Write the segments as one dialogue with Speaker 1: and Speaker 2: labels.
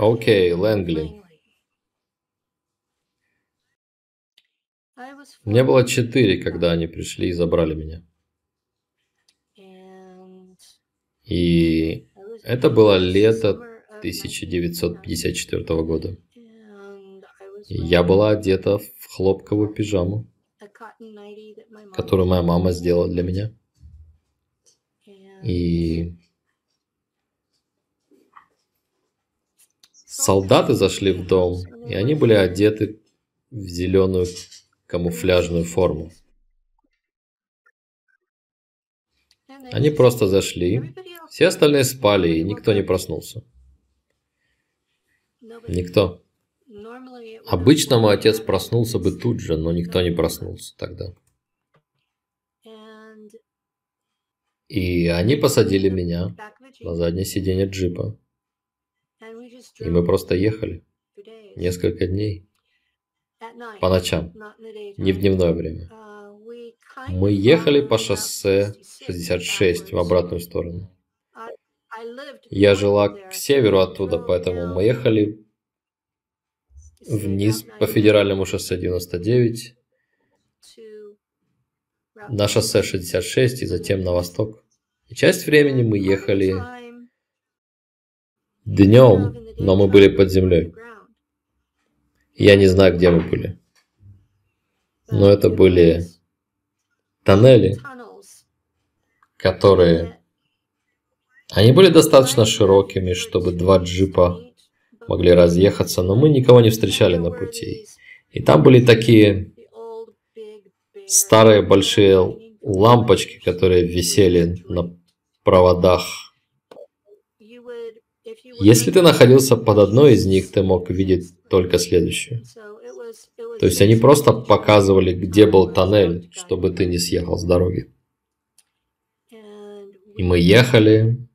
Speaker 1: Окей, Лэнгли. Мне было четыре, когда они пришли и забрали меня. И это было лето 1954 года. Я была одета в хлопковую пижаму, которую моя мама сделала для меня. И солдаты зашли в дом, и они были одеты в зеленую камуфляжную форму. Они просто зашли, все остальные спали, и никто не проснулся. Никто. Обычно мой отец проснулся бы тут же, но никто не проснулся тогда. И они посадили меня на заднее сиденье джипа. И мы просто ехали. Несколько дней. По ночам. Не в дневное время. Мы ехали по шоссе 66 в обратную сторону. Я жила к северу оттуда, поэтому мы ехали вниз по федеральному шоссе 99, на шоссе 66 и затем на восток. И часть времени мы ехали днем, но мы были под землей. Я не знаю, где мы были. Но это были тоннели, которые... Они были достаточно широкими, чтобы два джипа могли разъехаться, но мы никого не встречали на пути. И там были такие старые большие лампочки, которые висели на проводах. Если ты находился под одной из них, ты мог видеть только следующую. То есть они просто показывали, где был тоннель, чтобы ты не съехал с дороги. И мы ехали,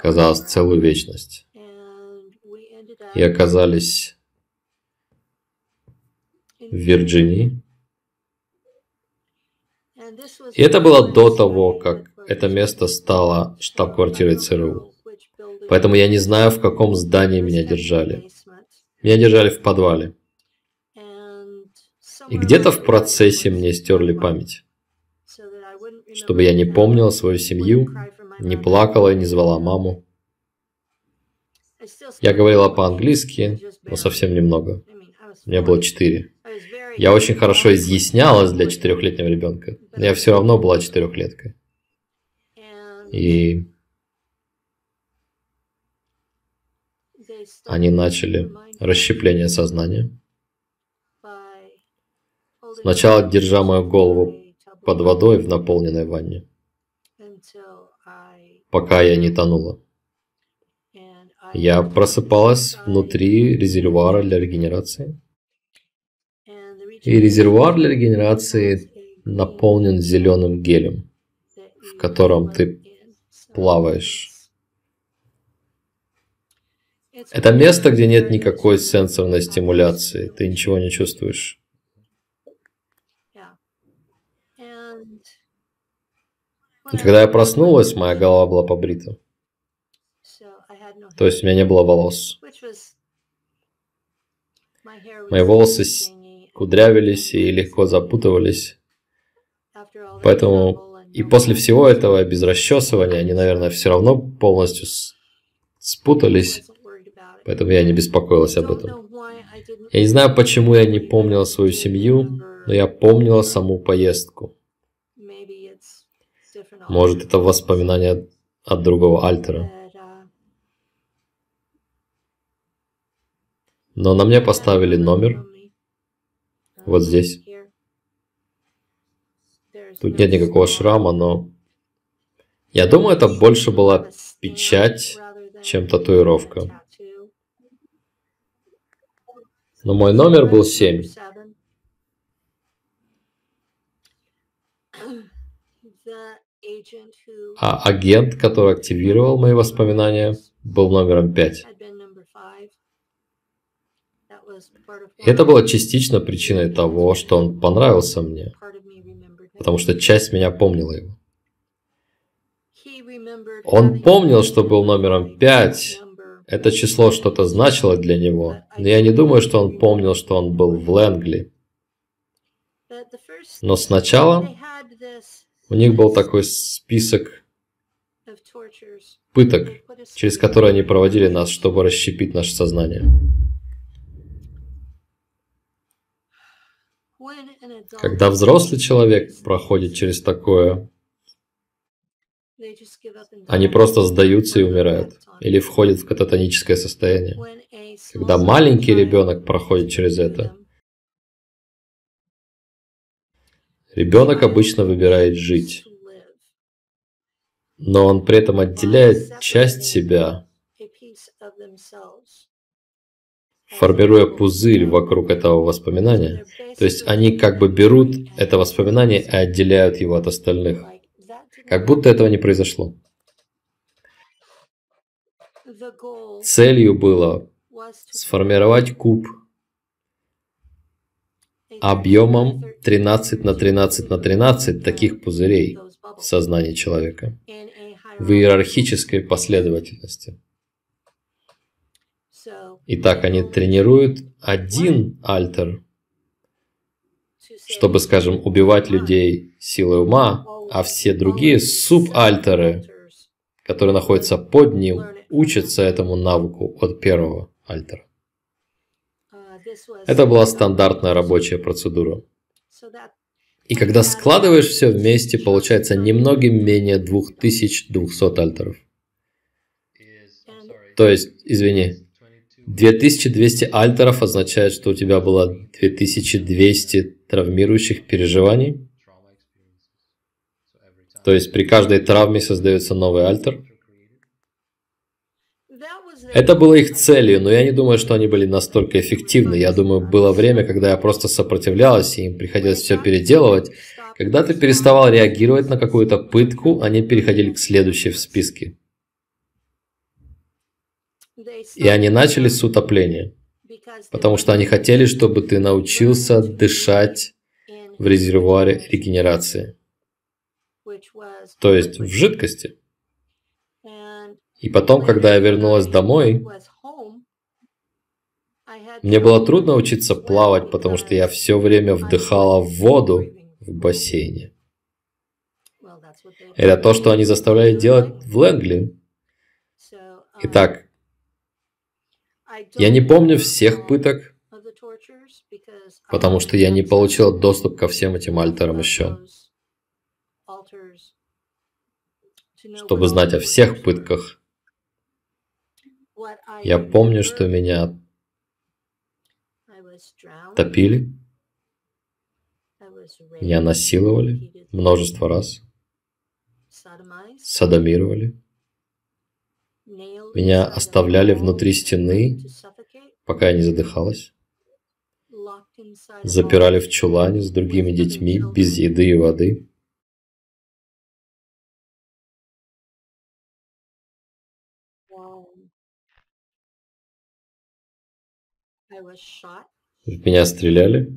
Speaker 1: казалось, целую вечность. И оказались в Вирджинии. И это было до того, как это место стало штаб-квартирой ЦРУ. Поэтому я не знаю, в каком здании меня держали. Меня держали в подвале. И где-то в процессе мне стерли память. Чтобы я не помнила свою семью, не плакала и не звала маму. Я говорила по-английски, но совсем немного. Меня было четыре. Я очень хорошо изъяснялась для четырехлетнего ребенка, но я все равно была четырехлеткой. И они начали расщепление сознания. Сначала держа мою голову под водой в наполненной ванне, пока я не тонула. Я просыпалась внутри резервуара для регенерации. И резервуар для регенерации наполнен зеленым гелем, в котором ты плаваешь. Это место, где нет никакой сенсорной стимуляции, ты ничего не чувствуешь. И когда я проснулась, моя голова была побрита. То есть у меня не было волос. Мои волосы кудрявились и легко запутывались. Поэтому и после всего этого без расчесывания они, наверное, все равно полностью спутались. Поэтому я не беспокоилась об этом. Я не знаю, почему я не помнила свою семью, но я помнила саму поездку. Может, это воспоминание от другого альтера. Но на мне поставили номер. Вот здесь. Тут нет никакого шрама, но... Я думаю, это больше была печать, чем татуировка. Но мой номер был 7. А агент, который активировал мои воспоминания, был номером 5. это было частично причиной того, что он понравился мне, потому что часть меня помнила его. Он помнил, что был номером 5, это число что-то значило для него, но я не думаю, что он помнил, что он был в Лэнгли. Но сначала у них был такой список пыток, через которые они проводили нас, чтобы расщепить наше сознание. Когда взрослый человек проходит через такое, они просто сдаются и умирают. Или входят в кататоническое состояние. Когда маленький ребенок проходит через это, ребенок обычно выбирает жить. Но он при этом отделяет часть себя, формируя пузырь вокруг этого воспоминания. То есть они как бы берут это воспоминание и отделяют его от остальных. Как будто этого не произошло. Целью было сформировать куб объемом 13 на 13 на 13 таких пузырей в сознании человека в иерархической последовательности. Итак, они тренируют один альтер, чтобы, скажем, убивать людей силой ума, а все другие субальтеры, которые находятся под ним, учатся этому навыку от первого альтера. Это была стандартная рабочая процедура. И когда складываешь все вместе, получается немногим менее 2200 альтеров. То есть, извини, 2200 альтеров означает, что у тебя было 2200 травмирующих переживаний. То есть при каждой травме создается новый альтер. Это было их целью, но я не думаю, что они были настолько эффективны. Я думаю, было время, когда я просто сопротивлялась, и им приходилось все переделывать. Когда ты переставал реагировать на какую-то пытку, они переходили к следующей в списке. И они начали с утопления, потому что они хотели, чтобы ты научился дышать в резервуаре регенерации, то есть в жидкости. И потом, когда я вернулась домой, мне было трудно учиться плавать, потому что я все время вдыхала воду в бассейне. Это то, что они заставляли делать в Лэнгли. Итак, я не помню всех пыток, потому что я не получил доступ ко всем этим альтерам еще. Чтобы знать о всех пытках, я помню, что меня топили, меня насиловали множество раз, садомировали, меня оставляли внутри стены, пока я не задыхалась, запирали в чулане с другими детьми без еды и воды. В меня стреляли.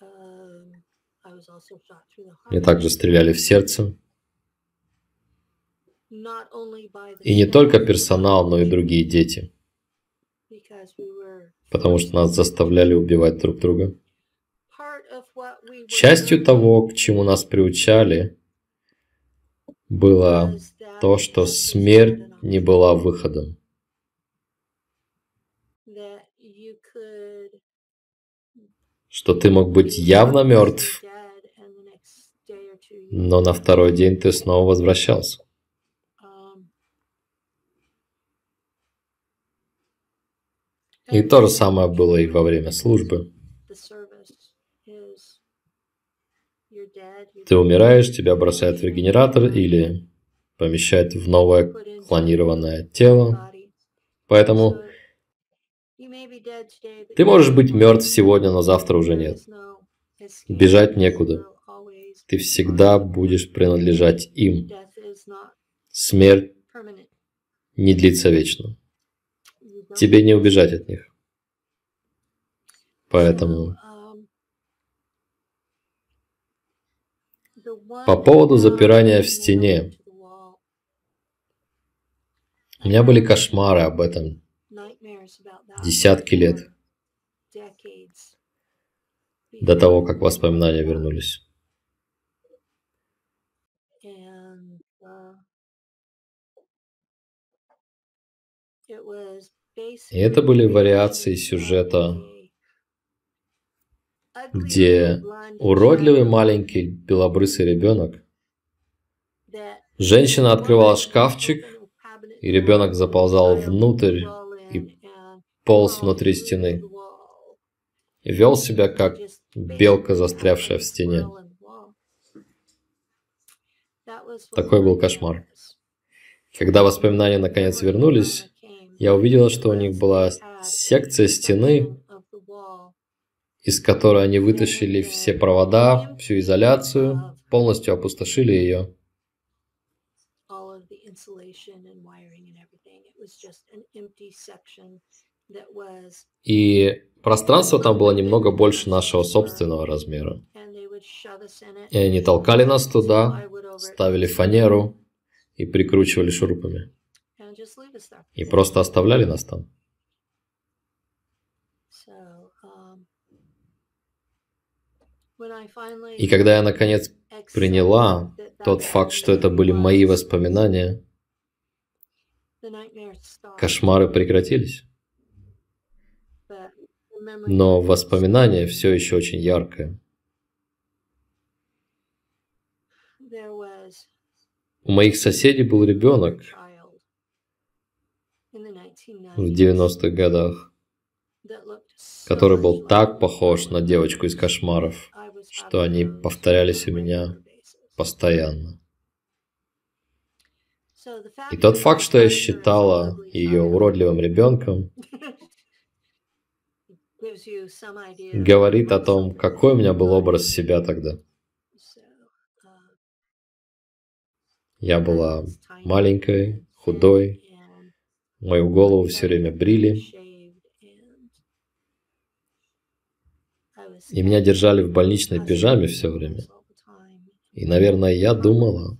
Speaker 1: Um, Мне также стреляли в сердце. И не только персонал, но и другие дети. Потому что нас заставляли убивать друг друга. Частью того, к чему нас приучали, было то, что смерть не была выходом. Что ты мог быть явно мертв, но на второй день ты снова возвращался. И то же самое было и во время службы. Ты умираешь, тебя бросают в регенератор или помещают в новое клонированное тело. Поэтому ты можешь быть мертв сегодня, но завтра уже нет. Бежать некуда. Ты всегда будешь принадлежать им. Смерть не длится вечно. Тебе не убежать от них. Поэтому По поводу запирания в стене. У меня были кошмары об этом десятки лет. До того, как воспоминания вернулись. И это были вариации сюжета, где уродливый маленький белобрысый ребенок, женщина открывала шкафчик, и ребенок заползал внутрь и полз внутри стены. И вел себя как белка, застрявшая в стене. Такой был кошмар. Когда воспоминания наконец вернулись, я увидела, что у них была секция стены, из которой они вытащили все провода, всю изоляцию, полностью опустошили ее. И пространство там было немного больше нашего собственного размера. И они толкали нас туда, ставили фанеру и прикручивали шурупами. И просто оставляли нас там. Um, и когда я наконец приняла тот факт, что это были мои воспоминания, кошмары прекратились. Но воспоминание все еще очень яркое. У моих соседей был ребенок, в 90-х годах, который был так похож на девочку из кошмаров, что они повторялись у меня постоянно. И тот факт, что я считала ее уродливым ребенком, говорит о том, какой у меня был образ себя тогда. Я была маленькой, худой, Мою голову все время брили. И меня держали в больничной пижаме все время. И, наверное, я думала,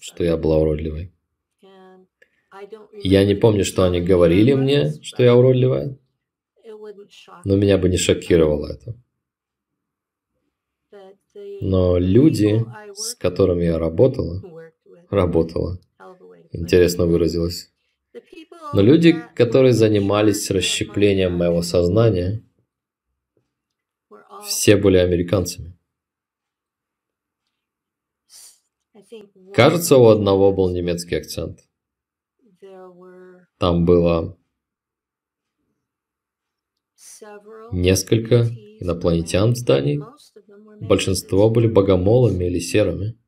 Speaker 1: что я была уродливой. Я не помню, что они говорили мне, что я уродливая, но меня бы не шокировало это. Но люди, с которыми я работала, работала, интересно выразилась, но люди, которые занимались расщеплением моего сознания, все были американцами. Кажется, у одного был немецкий акцент. Там было несколько инопланетян в здании. Большинство были богомолами или серыми.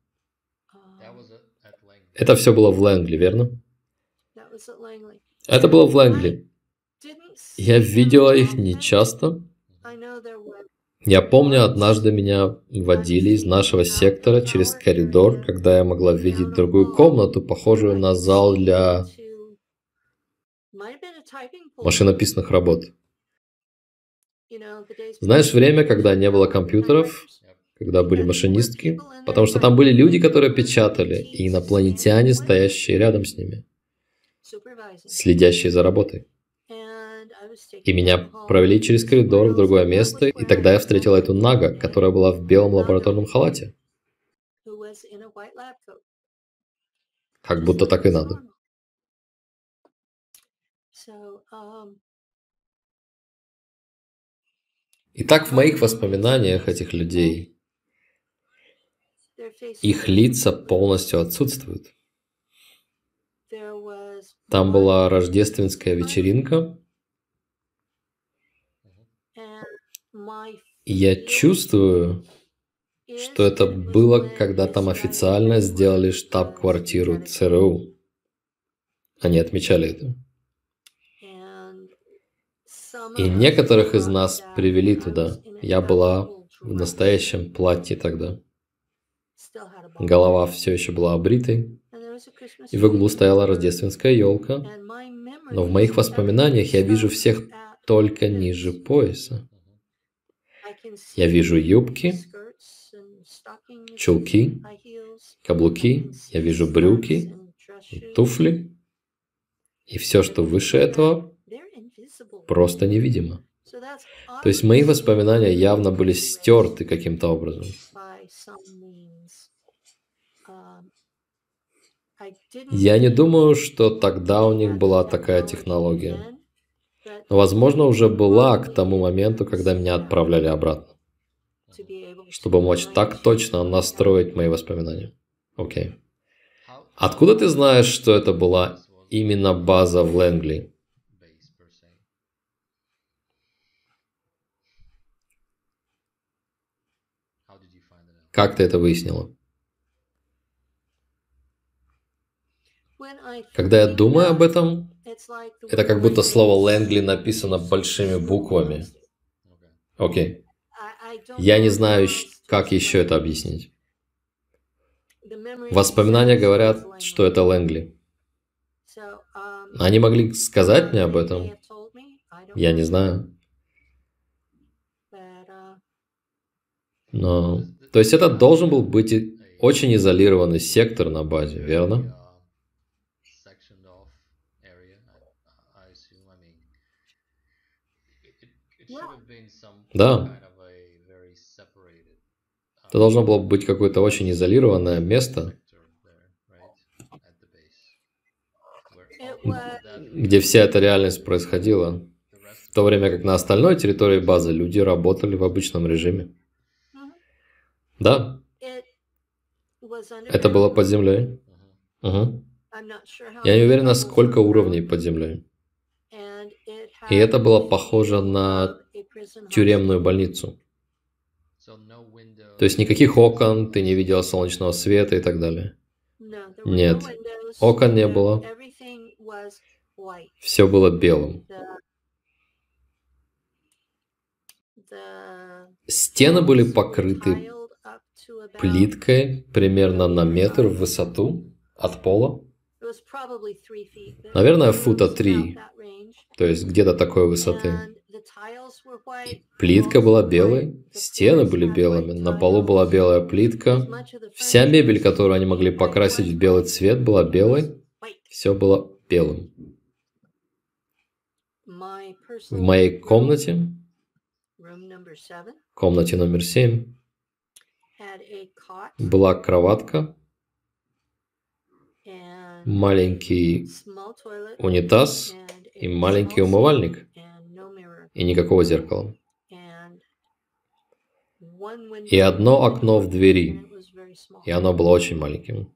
Speaker 1: Это все было в Лэнгли, верно? Это было в Лэнгли. Я видела их нечасто. Я помню, однажды меня водили из нашего сектора через коридор, когда я могла видеть другую комнату, похожую на зал для машинописных работ. Знаешь, время, когда не было компьютеров, когда были машинистки, потому что там были люди, которые печатали, и инопланетяне, стоящие рядом с ними следящие за работой. И меня провели через коридор в другое место, и тогда я встретила эту Нага, которая была в белом лабораторном халате. Как будто так и надо. Итак, в моих воспоминаниях этих людей их лица полностью отсутствуют. Там была рождественская вечеринка. И я чувствую, что это было, когда там официально сделали штаб-квартиру ЦРУ. Они отмечали это. И некоторых из нас привели туда. Я была в настоящем платье тогда. Голова все еще была обритой. И в углу стояла рождественская елка. Но в моих воспоминаниях я вижу всех только ниже пояса. Я вижу юбки, чулки, каблуки, я вижу брюки, туфли. И все, что выше этого, просто невидимо. То есть мои воспоминания явно были стерты каким-то образом. Я не думаю, что тогда у них была такая технология. Но, возможно, уже была к тому моменту, когда меня отправляли обратно. Чтобы мочь так точно настроить мои воспоминания. Окей. Okay. Откуда ты знаешь, что это была именно база в Лэнгли? Как ты это выяснила? Когда я думаю об этом, это как будто слово Лэнгли написано большими буквами. Окей. Okay. Я не знаю, как еще это объяснить. Воспоминания говорят, что это Лэнгли. Они могли сказать мне об этом. Я не знаю. Но... То есть это должен был быть очень изолированный сектор на базе, верно? Да. Это должно было быть какое-то очень изолированное место, где вся эта реальность происходила, в то время как на остальной территории базы люди работали в обычном режиме. Да. Это было под землей. Угу. Я не уверена, сколько уровней под землей. И это было похоже на тюремную больницу. То есть никаких окон, ты не видел солнечного света и так далее. Нет, окон не было. Все было белым. Стены были покрыты плиткой примерно на метр в высоту от пола. Наверное, фута три, то есть где-то такой высоты. И плитка была белой, стены были белыми, на полу была белая плитка. Вся мебель, которую они могли покрасить в белый цвет, была белой. Все было белым. В моей комнате, комнате номер семь, была кроватка, маленький унитаз и маленький умывальник и никакого зеркала. И одно окно в двери, и оно было очень маленьким,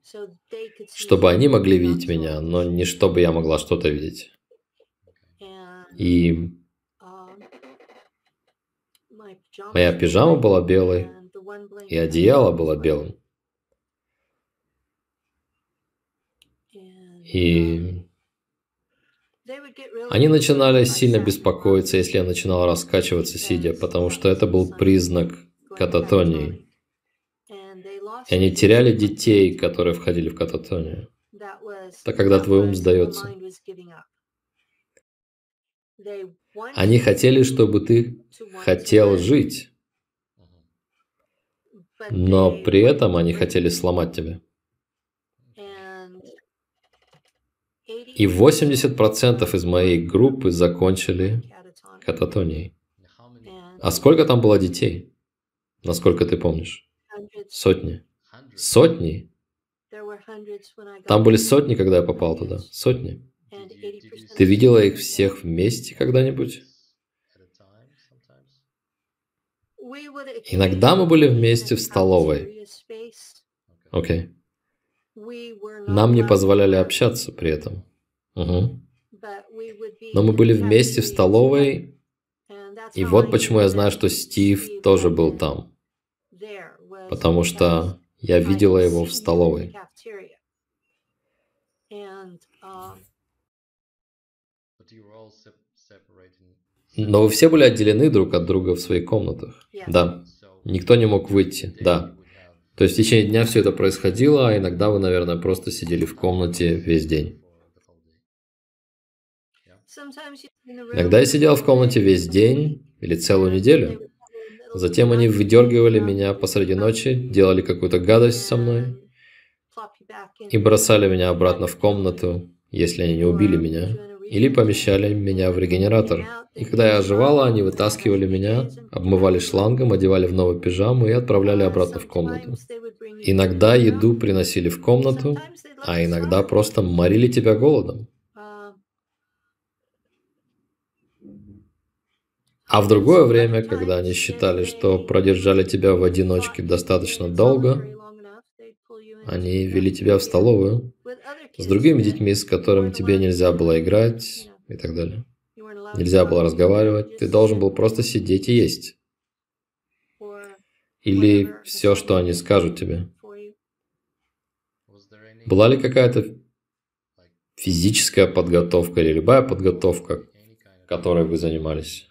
Speaker 1: чтобы они могли видеть меня, но не чтобы я могла что-то видеть. И моя пижама была белой, и одеяло было белым. И они начинали сильно беспокоиться, если я начинал раскачиваться сидя, потому что это был признак кататонии. И они теряли детей, которые входили в кататонию. Это когда твой ум сдается. Они хотели, чтобы ты хотел жить, но при этом они хотели сломать тебя. И 80% из моей группы закончили кататонией. А сколько там было детей? Насколько ты помнишь? Сотни. Сотни? Там были сотни, когда я попал туда. Сотни. Ты видела их всех вместе когда-нибудь? Иногда мы были вместе в столовой. Окей. Okay. Нам не позволяли общаться при этом. Угу. Но мы были вместе в столовой, и вот почему я знаю, что Стив тоже был там. Потому что я видела его в столовой. Но вы все были отделены друг от друга в своих комнатах. Да. Никто не мог выйти. Да. То есть в течение дня все это происходило, а иногда вы, наверное, просто сидели в комнате весь день. Иногда я сидел в комнате весь день или целую неделю. Затем они выдергивали меня посреди ночи, делали какую-то гадость со мной и бросали меня обратно в комнату, если они не убили меня, или помещали меня в регенератор. И когда я оживала, они вытаскивали меня, обмывали шлангом, одевали в новую пижаму и отправляли обратно в комнату. Иногда еду приносили в комнату, а иногда просто морили тебя голодом. А в другое время, когда они считали, что продержали тебя в одиночке достаточно долго, они вели тебя в столовую с другими детьми, с которыми тебе нельзя было играть и так далее. Нельзя было разговаривать, ты должен был просто сидеть и есть. Или все, что они скажут тебе. Была ли какая-то физическая подготовка или любая подготовка, которой вы занимались?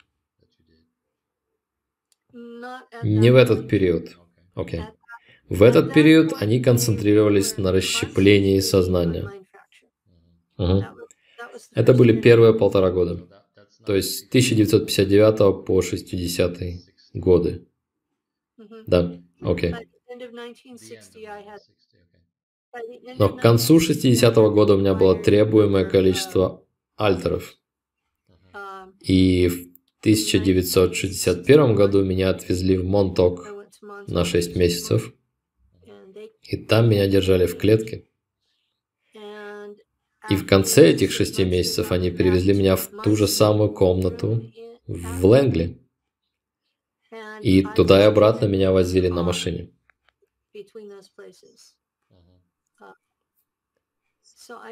Speaker 1: Не в этот период. Окей. Okay. В этот период они концентрировались на расщеплении сознания. Угу. Это были первые полтора года. То есть 1959 по 60 годы. Да, окей. Но к концу 60-го года у меня было требуемое количество альтеров. И в 1961 году меня отвезли в Монток на 6 месяцев. И там меня держали в клетке. И в конце этих шести месяцев они перевезли меня в ту же самую комнату в Лэнгли. И туда и обратно меня возили на машине.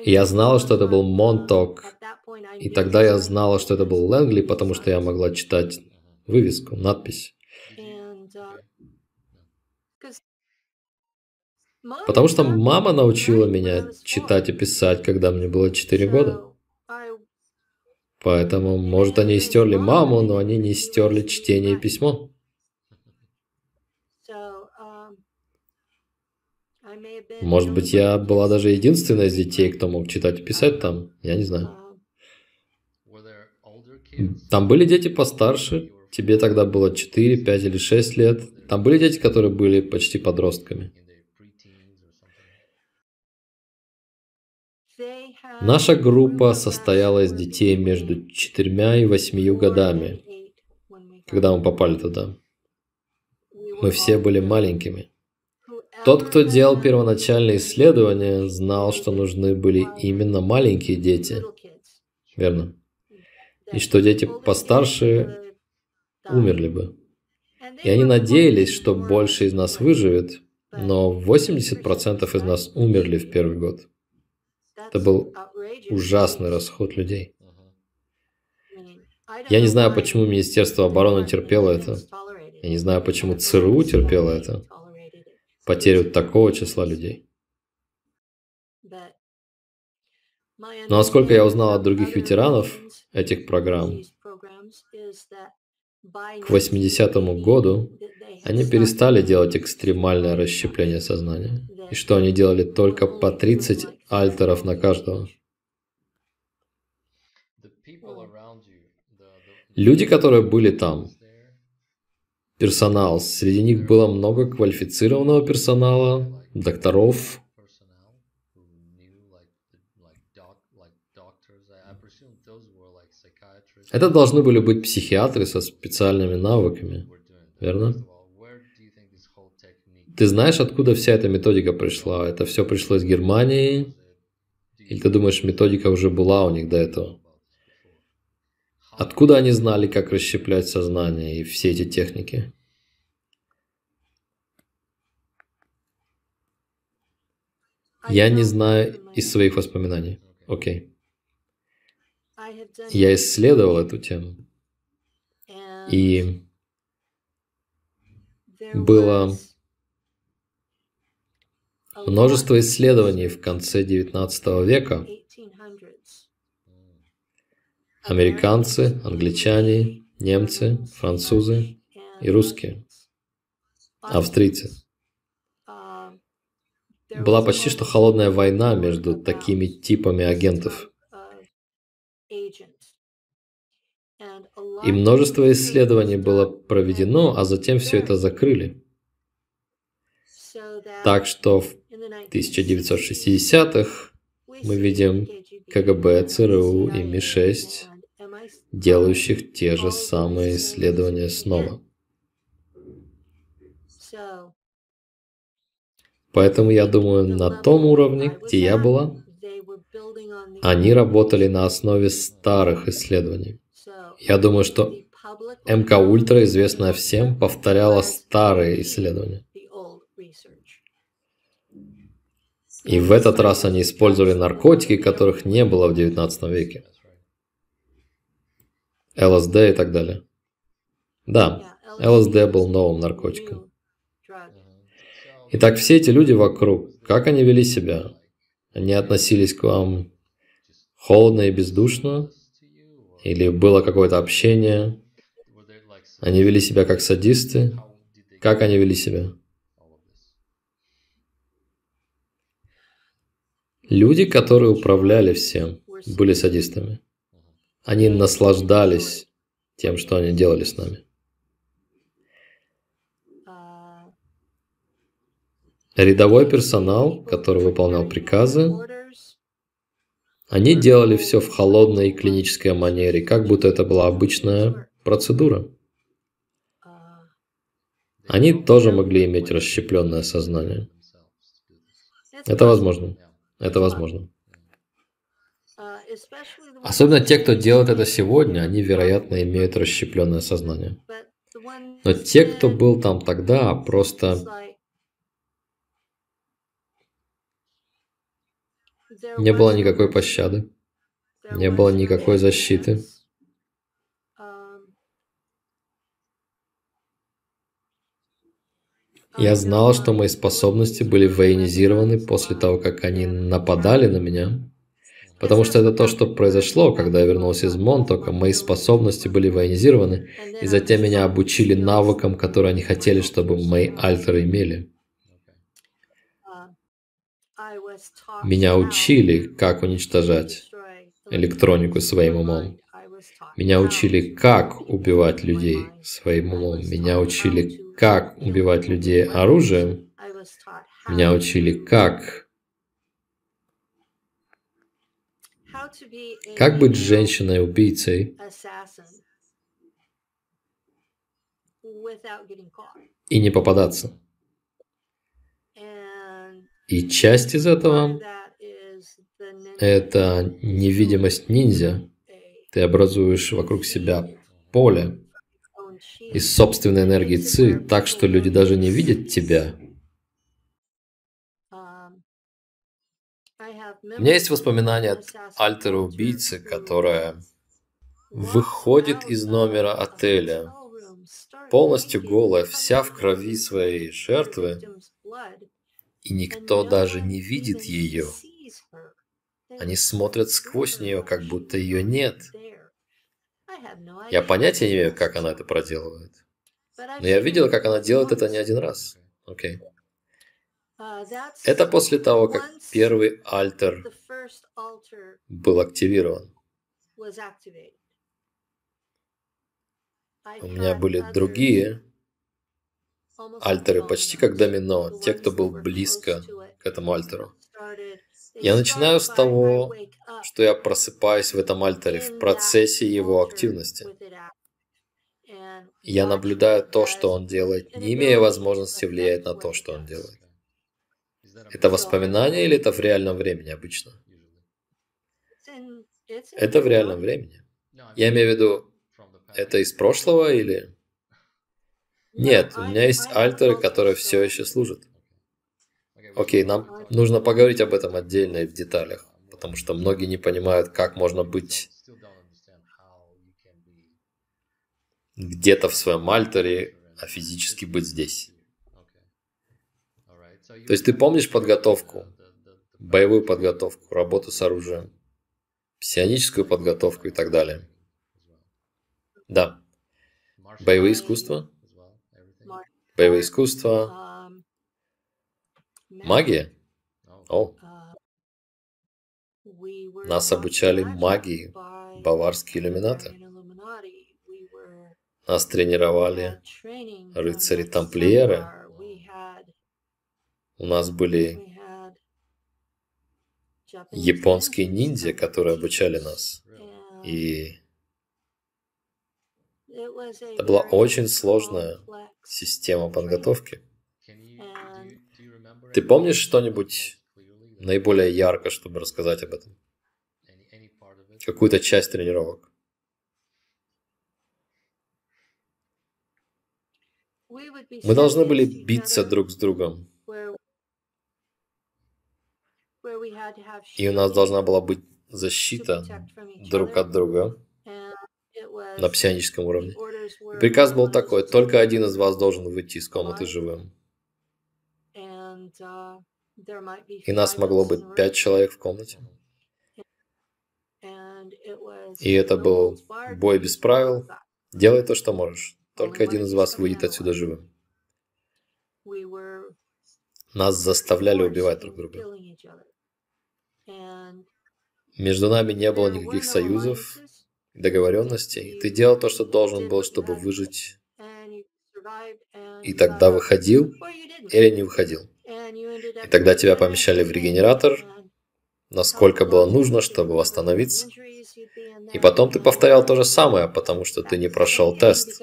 Speaker 1: Я знала, что это был Монток. И тогда я знала, что это был Лэнгли, потому что я могла читать вывеску, надпись. Потому что мама научила меня читать и писать, когда мне было 4 года. Поэтому, может, они и стерли маму, но они не стерли чтение и письмо. Может быть, я была даже единственной из детей, кто мог читать и писать там. Я не знаю. Там были дети постарше. Тебе тогда было 4, 5 или 6 лет. Там были дети, которые были почти подростками. Наша группа состояла из детей между 4 и 8 годами, когда мы попали туда. Мы все были маленькими. Тот, кто делал первоначальные исследования, знал, что нужны были именно маленькие дети. Верно. И что дети постарше умерли бы. И они надеялись, что больше из нас выживет, но 80% из нас умерли в первый год. Это был ужасный расход людей. Я не знаю, почему Министерство обороны терпело это. Я не знаю, почему ЦРУ терпело это потерю такого числа людей. Но насколько я узнал от других ветеранов этих программ, к 80-му году они перестали делать экстремальное расщепление сознания. И что они делали только по 30 альтеров на каждого. Люди, которые были там, персонал. Среди них было много квалифицированного персонала, докторов. Это должны были быть психиатры со специальными навыками, верно? Ты знаешь, откуда вся эта методика пришла? Это все пришло из Германии? Или ты думаешь, методика уже была у них до этого? Откуда они знали, как расщеплять сознание и все эти техники? Я не знаю из своих воспоминаний. Окей. Okay. Я исследовал эту тему. И было множество исследований в конце XIX века, американцы, англичане, немцы, французы и русские, австрийцы. Была почти что холодная война между такими типами агентов. И множество исследований было проведено, а затем все это закрыли. Так что в 1960-х мы видим КГБ, ЦРУ и Ми-6, делающих те же самые исследования снова. Поэтому я думаю, на том уровне, где я была, они работали на основе старых исследований. Я думаю, что МК Ультра, известная всем, повторяла старые исследования. И в этот раз они использовали наркотики, которых не было в 19 веке. ЛСД и так далее. Да, ЛСД был новым наркотиком. Итак, все эти люди вокруг, как они вели себя? Они относились к вам холодно и бездушно? Или было какое-то общение? Они вели себя как садисты? Как они вели себя? Люди, которые управляли всем, были садистами. Они наслаждались тем, что они делали с нами. Рядовой персонал, который выполнял приказы, они делали все в холодной клинической манере, как будто это была обычная процедура. Они тоже могли иметь расщепленное сознание. Это возможно. Это возможно. Особенно те, кто делает это сегодня, они, вероятно, имеют расщепленное сознание. Но те, кто был там тогда, просто Не было никакой пощады. Не было никакой защиты. Я знал, что мои способности были военизированы после того, как они нападали на меня. Потому что это то, что произошло, когда я вернулся из Монтока. Мои способности были военизированы, и затем меня обучили навыкам, которые они хотели, чтобы мои альтеры имели. Меня учили, как уничтожать электронику своим умом. Меня учили, как убивать людей своим умом. Меня учили, как убивать людей оружием. Меня учили, как... Как быть женщиной-убийцей и не попадаться. И часть из этого – это невидимость ниндзя. Ты образуешь вокруг себя поле из собственной энергии ЦИ, так что люди даже не видят тебя. У меня есть воспоминания от альтера-убийцы, которая выходит из номера отеля, полностью голая, вся в крови своей жертвы, и никто даже не видит ее. Они смотрят сквозь нее, как будто ее нет. Я понятия не имею, как она это проделывает. Но я видел, как она делает это не один раз. Окей. Okay. Это после того, как первый альтер был активирован. У меня были другие альтеры почти как домино, те, кто был близко к этому альтеру. Я начинаю с того, что я просыпаюсь в этом альтере в процессе его активности. Я наблюдаю то, что он делает, не имея возможности влиять на то, что он делает. Это воспоминание или это в реальном времени обычно? Это в реальном времени. Я имею в виду, это из прошлого или... Нет, у меня есть альтеры, которые все еще служат. Окей, нам нужно поговорить об этом отдельно и в деталях, потому что многие не понимают, как можно быть где-то в своем альтере, а физически быть здесь. То есть ты помнишь подготовку, боевую подготовку, работу с оружием, псионическую подготовку и так далее. Да. Боевые искусства? Боевое искусство. Магия? О. Нас обучали магии баварские иллюминаты. Нас тренировали рыцари-тамплиеры. У нас были японские ниндзя, которые обучали нас. И это была очень сложная система подготовки. Ты помнишь что-нибудь наиболее ярко, чтобы рассказать об этом? Какую-то часть тренировок? Мы должны были биться друг с другом. И у нас должна была быть защита друг от друга на псионическом уровне. И приказ был такой, только один из вас должен выйти из комнаты живым. И нас могло быть пять человек в комнате. И это был бой без правил. Делай то, что можешь. Только один из вас выйдет отсюда живым. Нас заставляли убивать друг друга. Между нами не было никаких союзов, договоренностей. Ты делал то, что должен был, чтобы выжить. И тогда выходил или не выходил. И тогда тебя помещали в регенератор, насколько было нужно, чтобы восстановиться. И потом ты повторял то же самое, потому что ты не прошел тест.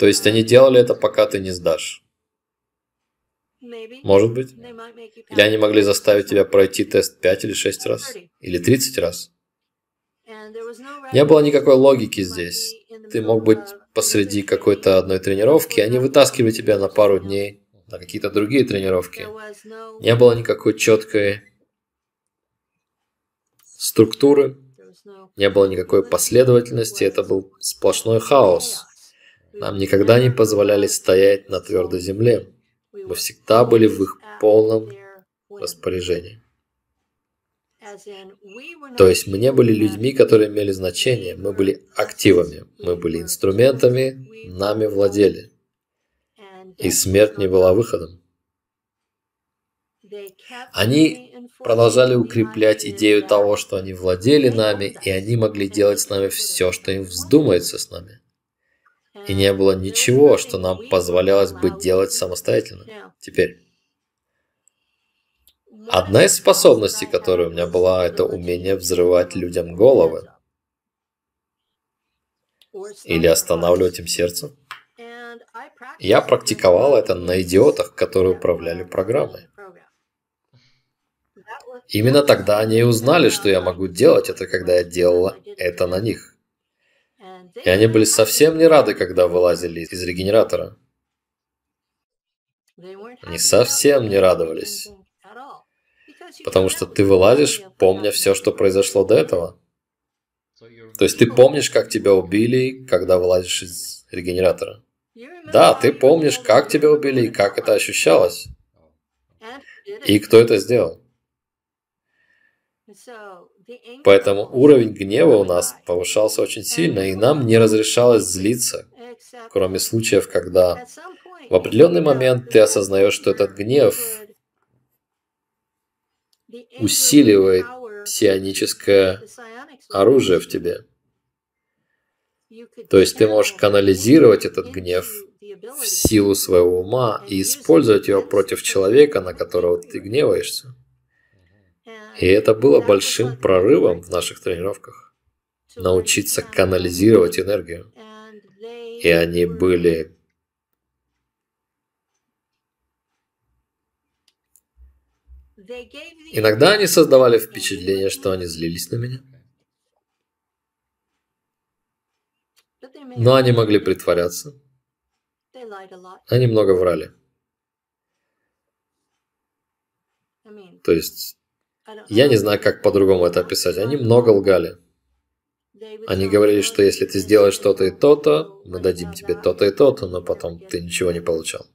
Speaker 1: То есть они делали это, пока ты не сдашь. Может быть. Или они могли заставить тебя пройти тест 5 или 6 раз. Или 30 раз. Не было никакой логики здесь. Ты мог быть посреди какой-то одной тренировки, они вытаскивали тебя на пару дней на какие-то другие тренировки. Не было никакой четкой структуры, не было никакой последовательности, это был сплошной хаос. Нам никогда не позволяли стоять на твердой земле. Мы всегда были в их полном распоряжении. То есть мы не были людьми, которые имели значение, мы были активами, мы были инструментами, нами владели. И смерть не была выходом. Они продолжали укреплять идею того, что они владели нами, и они могли делать с нами все, что им вздумается с нами. И не было ничего, что нам позволялось бы делать самостоятельно. Теперь. Одна из способностей, которая у меня была, это умение взрывать людям головы. Или останавливать им сердце. Я практиковал это на идиотах, которые управляли программой. Именно тогда они и узнали, что я могу делать это, когда я делала это на них. И они были совсем не рады, когда вылазили из регенератора. Они совсем не радовались. Потому что ты вылазишь, помня все, что произошло до этого. То есть ты помнишь, как тебя убили, когда вылазишь из регенератора. Да, ты помнишь, как тебя убили и как это ощущалось. И кто это сделал. Поэтому уровень гнева у нас повышался очень сильно, и нам не разрешалось злиться, кроме случаев, когда в определенный момент ты осознаешь, что этот гнев усиливает псионическое оружие в тебе. То есть ты можешь канализировать этот гнев в силу своего ума и использовать его против человека, на которого ты гневаешься. И это было большим прорывом в наших тренировках. Научиться канализировать энергию. И они были Иногда они создавали впечатление, что они злились на меня. Но они могли притворяться. Они много врали. То есть, я не знаю, как по-другому это описать. Они много лгали. Они говорили, что если ты сделаешь то-то и то-то, мы дадим тебе то-то и то-то, но потом ты ничего не получал.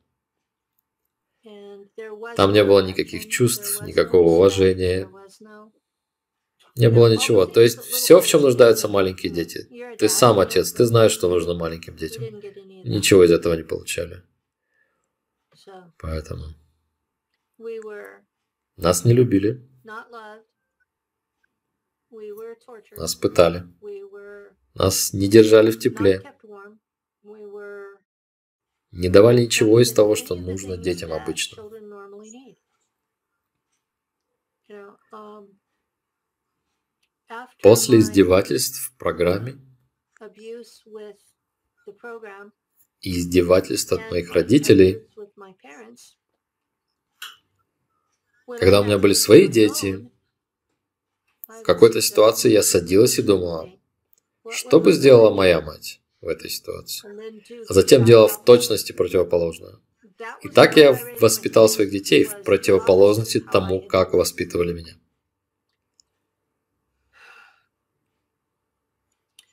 Speaker 1: Там не было никаких чувств, никакого уважения. Не было ничего. То есть все, в чем нуждаются маленькие дети. Ты сам отец, ты знаешь, что нужно маленьким детям. Ничего из этого не получали. Поэтому нас не любили. Нас пытали. Нас не держали в тепле. Не давали ничего из того, что нужно детям обычно. После издевательств в программе и издевательств от моих родителей, когда у меня были свои дети, в какой-то ситуации я садилась и думала, что бы сделала моя мать в этой ситуации? А затем делала в точности противоположное. И так я воспитал своих детей в противоположности тому, как воспитывали меня.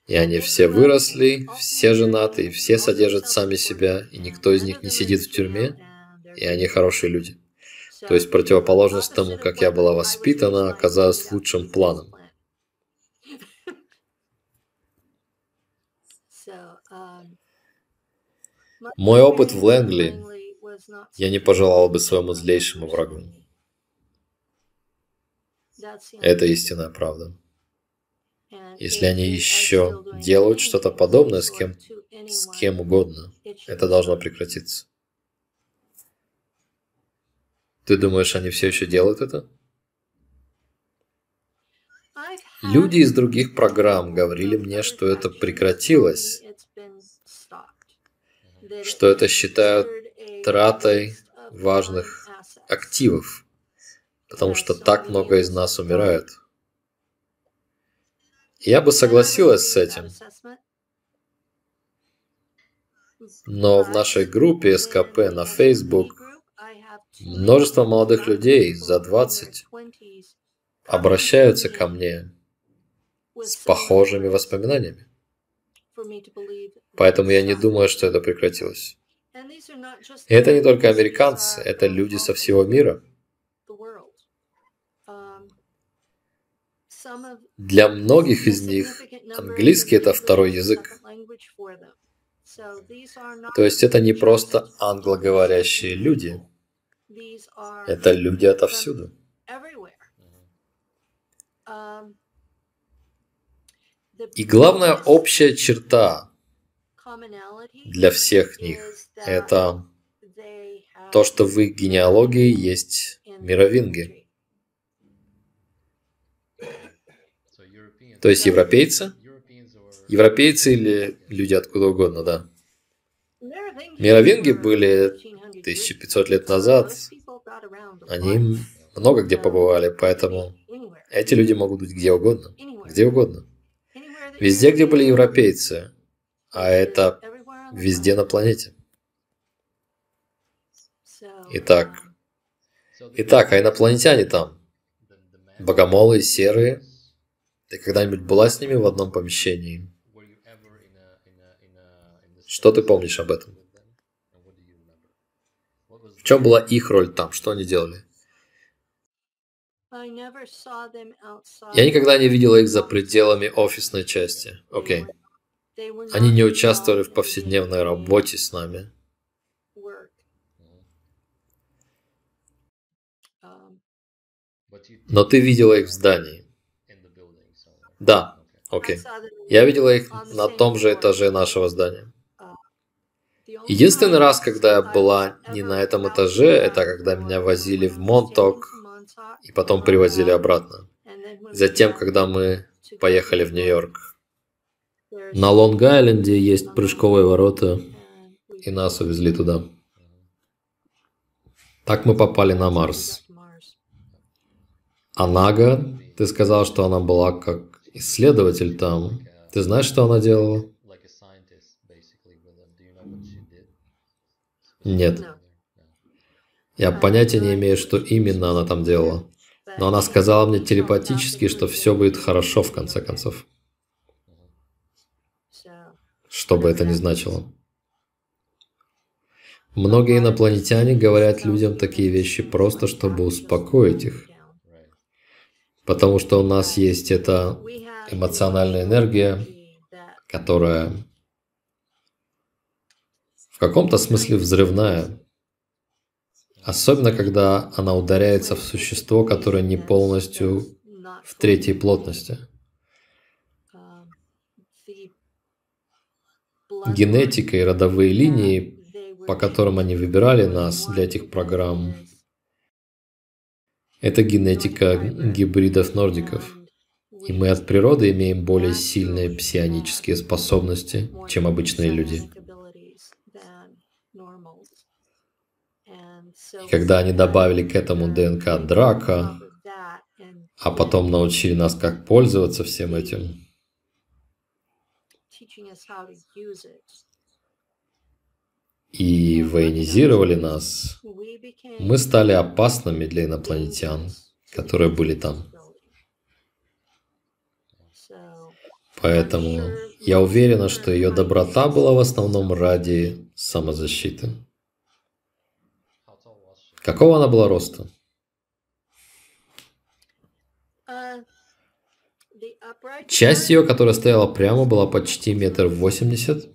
Speaker 1: И они все выросли, все женаты, все содержат сами себя, и никто из них не сидит в тюрьме, и они хорошие люди. То есть противоположность тому, как я была воспитана, оказалась лучшим планом. Мой опыт в Лэнгли я не пожелал бы своему злейшему врагу. Это истинная правда. Если они еще делают что-то подобное с кем, с кем угодно, это должно прекратиться. Ты думаешь, они все еще делают это? Люди из других программ говорили мне, что это прекратилось, что это считают тратой важных активов, потому что так много из нас умирает. Я бы согласилась с этим. Но в нашей группе СКП на Facebook множество молодых людей за 20 обращаются ко мне с похожими воспоминаниями. Поэтому я не думаю, что это прекратилось. И это не только американцы, это люди со всего мира. Для многих из них английский это второй язык. То есть это не просто англоговорящие люди, это люди отовсюду. И главная общая черта для всех них – это то, что в их генеалогии есть мировинги. То есть европейцы? Европейцы или люди откуда угодно, да. Мировинги были 1500 лет назад. Они много где побывали, поэтому эти люди могут быть где угодно. Где угодно. Везде, где были европейцы. А это везде на планете. Итак, итак, а инопланетяне там? Богомолы, серые? Ты когда-нибудь была с ними в одном помещении? Что ты помнишь об этом? В чем была их роль там? Что они делали? Я никогда не видела их за пределами офисной части. Окей. Okay. Они не участвовали в повседневной работе с нами. Um, Но ты видела их в здании. Да, окей. Okay. Я видела их на том же этаже нашего здания. Единственный раз, когда я была не на этом этаже, это когда меня возили в Монток и потом привозили обратно. Затем, когда мы поехали в Нью-Йорк. На Лонг-Айленде есть прыжковые ворота, и нас увезли туда. Так мы попали на Марс. А Нага, ты сказал, что она была как исследователь там. Ты знаешь, что она делала? Нет. Я понятия не имею, что именно она там делала. Но она сказала мне телепатически, что все будет хорошо в конце концов. Что бы это ни значило. Многие инопланетяне говорят людям такие вещи просто, чтобы успокоить их. Потому что у нас есть эта эмоциональная энергия, которая в каком-то смысле взрывная. Особенно, когда она ударяется в существо, которое не полностью в третьей плотности. Генетика и родовые линии, по которым они выбирали нас для этих программ, это генетика гибридов-нордиков. И мы от природы имеем более сильные псионические способности, чем обычные люди. И когда они добавили к этому ДНК драка, а потом научили нас, как пользоваться всем этим, и военизировали нас, мы стали опасными для инопланетян, которые были там. Поэтому я уверена, что ее доброта была в основном ради самозащиты. Какого она была роста? Часть ее, которая стояла прямо, была почти метр восемьдесят,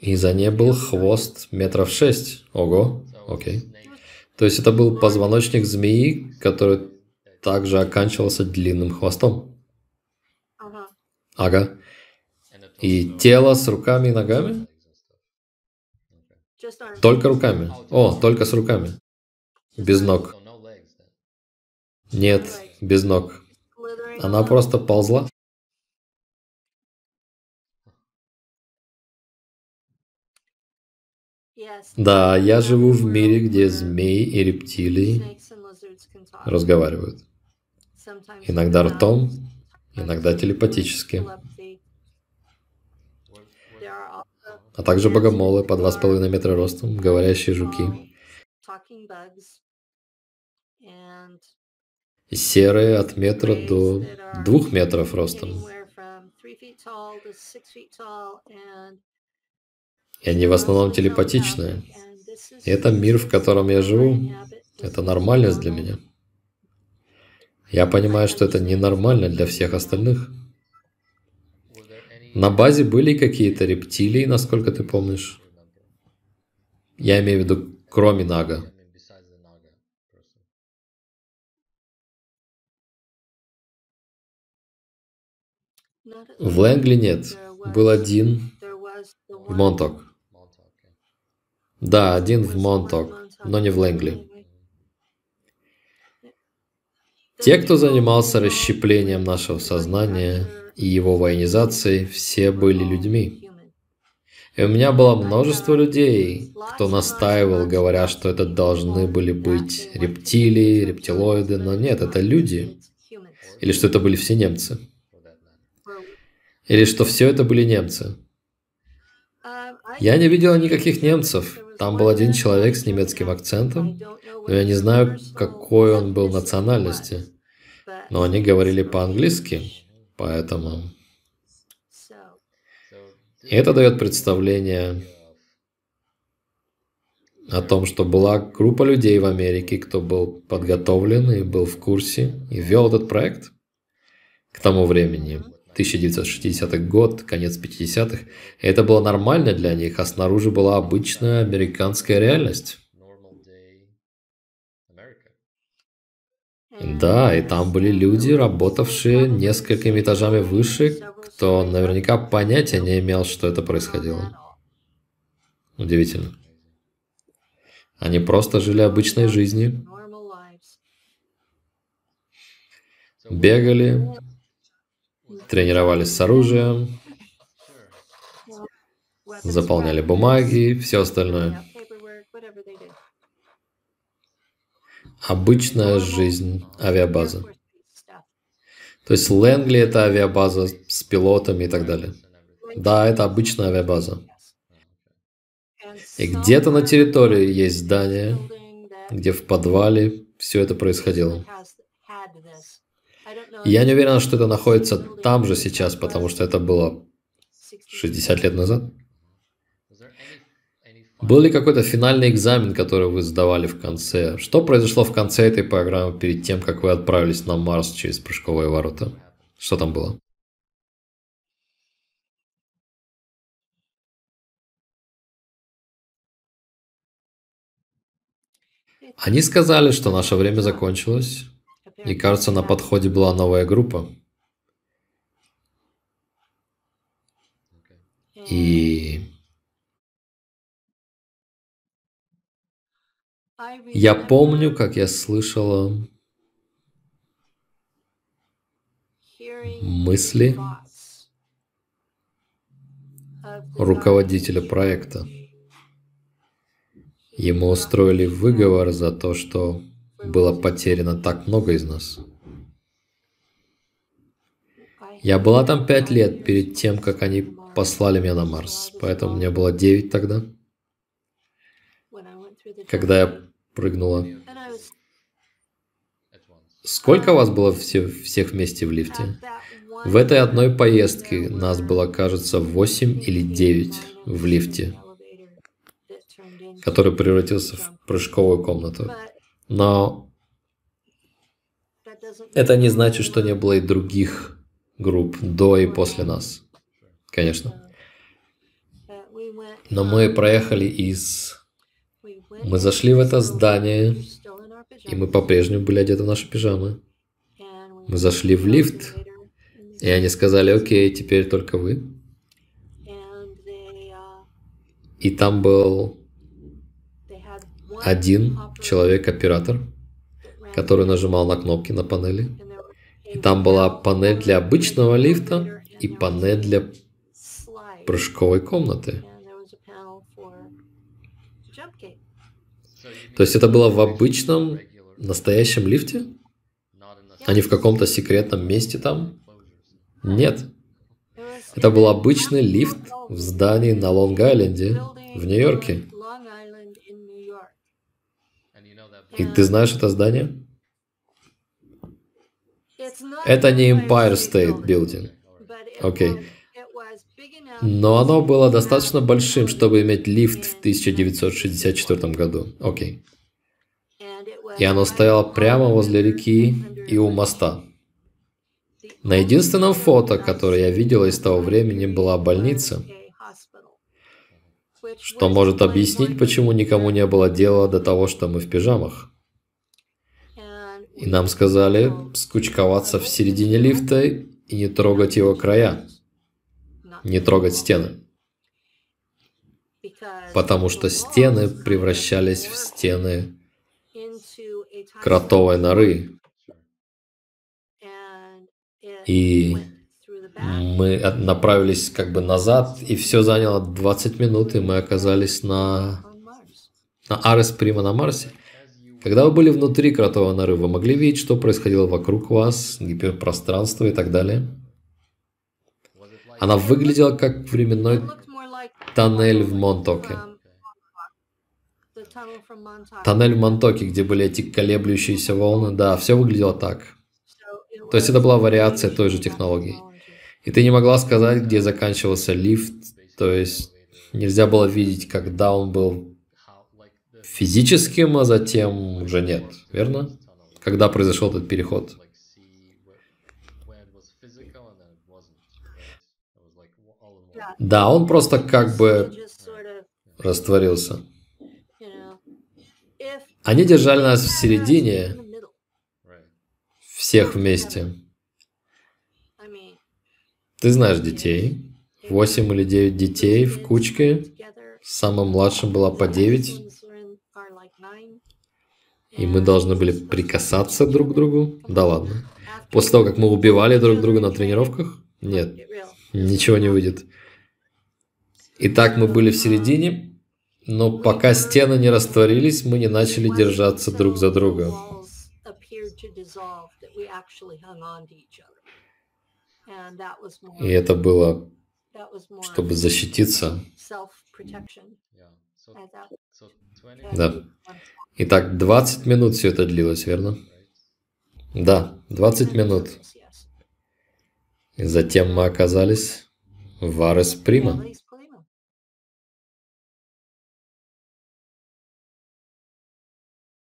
Speaker 1: и за ней был хвост метров шесть. Ого, окей. То есть это был позвоночник змеи, который также оканчивался длинным хвостом. Ага. И тело с руками и ногами? Только руками. О, только с руками. Без ног. Нет, без ног. Она просто ползла. Да, я живу в мире, где змеи и рептилии разговаривают. Иногда ртом, иногда телепатически. А также богомолы по 2,5 метра ростом, говорящие жуки. И серые от метра до двух метров ростом. И они в основном телепатичные. И это мир, в котором я живу. Это нормальность для меня. Я понимаю, что это ненормально для всех остальных. На базе были какие-то рептилии, насколько ты помнишь? Я имею в виду, кроме Нага. В Лэнгли нет. Был один в Монток. Да, один в Монток, но не в Лэнгли. Те, кто занимался расщеплением нашего сознания и его военизацией, все были людьми. И у меня было множество людей, кто настаивал, говоря, что это должны были быть рептилии, рептилоиды, но нет, это люди. Или что это были все немцы. Или что все это были немцы. Я не видела никаких немцев. Там был один человек с немецким акцентом, но я не знаю, какой он был национальности. Но они говорили по-английски, поэтому... И это дает представление о том, что была группа людей в Америке, кто был подготовлен и был в курсе и вел этот проект к тому времени. 1960 год, конец 50-х. Это было нормально для них, а снаружи была обычная американская реальность. Да, и там были люди, работавшие несколькими этажами выше, кто наверняка понятия не имел, что это происходило. Удивительно. Они просто жили обычной жизнью. Бегали, тренировались с оружием, заполняли бумаги, все остальное. Обычная жизнь авиабазы. То есть Лэнгли это авиабаза с пилотами и так далее. Да, это обычная авиабаза. И где-то на территории есть здание, где в подвале все это происходило. Я не уверен, что это находится там же сейчас, потому что это было 60 лет назад. Был ли какой-то финальный экзамен, который вы сдавали в конце? Что произошло в конце этой программы перед тем, как вы отправились на Марс через прыжковые ворота? Что там было? Они сказали, что наше время закончилось, и кажется, на подходе была новая группа. И я помню, как я слышала мысли руководителя проекта. Ему устроили выговор за то, что было потеряно так много из нас. Я была там пять лет перед тем, как они послали меня на Марс, поэтому мне было девять тогда, когда я прыгнула. Сколько вас было все, всех вместе в лифте? В этой одной поездке нас было, кажется, 8 или 9 в лифте, который превратился в прыжковую комнату. Но это не значит, что не было и других групп до и после нас. Конечно. Но мы проехали из... Мы зашли в это здание, и мы по-прежнему были одеты в наши пижамы. Мы зашли в лифт, и они сказали, окей, теперь только вы. И там был один человек-оператор, который нажимал на кнопки на панели. И там была панель для обычного лифта и панель для прыжковой комнаты. То есть это было в обычном, настоящем лифте? А не в каком-то секретном месте там? Нет. Это был обычный лифт в здании на Лонг-Айленде в Нью-Йорке. И ты знаешь это здание? Это не Empire State Building. Окей. Okay. Но оно было достаточно большим, чтобы иметь лифт в 1964 году. Окей. И оно стояло прямо возле реки и у моста. На единственном фото, которое я видела из того времени, была больница, что может объяснить, почему никому не было дела до того, что мы в пижамах. И нам сказали скучковаться в середине лифта и не трогать его края, не трогать стены. Потому что стены превращались в стены кротовой норы, и мы направились как бы назад, и все заняло 20 минут, и мы оказались на, на Арес Прима на Марсе. Когда вы были внутри кротовой норы, вы могли видеть, что происходило вокруг вас, гиперпространство и так далее? Она выглядела как временной тоннель в Монтоке. Тоннель в Монтоке, где были эти колеблющиеся волны. Да, все выглядело так. То есть это была вариация той же технологии. И ты не могла сказать, где заканчивался лифт, то есть нельзя было видеть, когда он был физическим, а затем уже нет, верно? Когда произошел этот переход? Да, он просто как бы растворился. Они держали нас в середине, всех вместе. Ты знаешь детей. Восемь или девять детей в кучке. Самым младшим была по девять. И мы должны были прикасаться друг к другу? Да ладно. После того, как мы убивали друг друга на тренировках? Нет, ничего не выйдет. Итак, мы были в середине, но пока стены не растворились, мы не начали держаться друг за друга И это было, чтобы защититься. Да. Итак, 20 минут все это длилось, верно? Да, 20 минут. И затем мы оказались в Арес Прима.